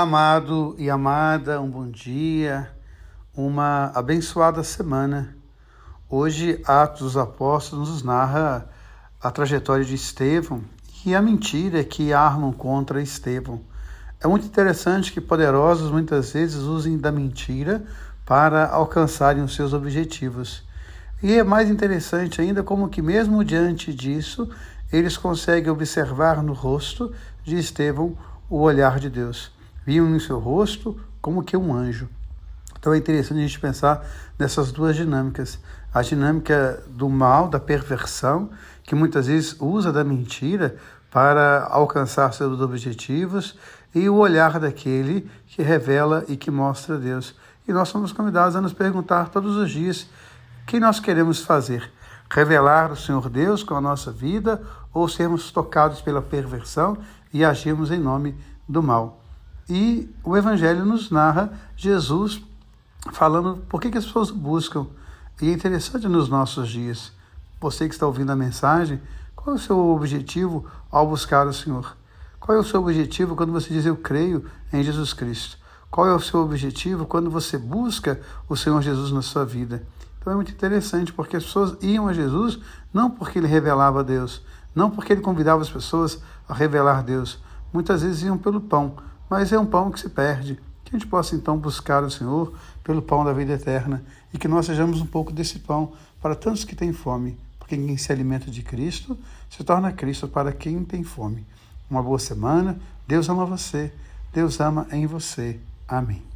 Amado e amada, um bom dia, uma abençoada semana. Hoje, Atos dos Apóstolos nos narra a trajetória de Estevão e a mentira que armam contra Estevão. É muito interessante que poderosos muitas vezes usem da mentira para alcançarem os seus objetivos. E é mais interessante ainda como que mesmo diante disso, eles conseguem observar no rosto de Estevão o olhar de Deus viam no seu rosto como que um anjo. Então é interessante a gente pensar nessas duas dinâmicas. A dinâmica do mal, da perversão, que muitas vezes usa da mentira para alcançar seus objetivos, e o olhar daquele que revela e que mostra Deus. E nós somos convidados a nos perguntar todos os dias o que nós queremos fazer. Revelar o Senhor Deus com a nossa vida ou sermos tocados pela perversão e agirmos em nome do mal. E o Evangelho nos narra Jesus falando por que, que as pessoas buscam. E é interessante nos nossos dias. Você que está ouvindo a mensagem, qual é o seu objetivo ao buscar o Senhor? Qual é o seu objetivo quando você diz eu creio em Jesus Cristo? Qual é o seu objetivo quando você busca o Senhor Jesus na sua vida? Então é muito interessante porque as pessoas iam a Jesus não porque ele revelava Deus, não porque ele convidava as pessoas a revelar Deus. Muitas vezes iam pelo pão, mas é um pão que se perde. Que a gente possa então buscar o Senhor pelo pão da vida eterna e que nós sejamos um pouco desse pão para tantos que têm fome, porque quem se alimenta de Cristo se torna Cristo para quem tem fome. Uma boa semana. Deus ama você. Deus ama em você. Amém.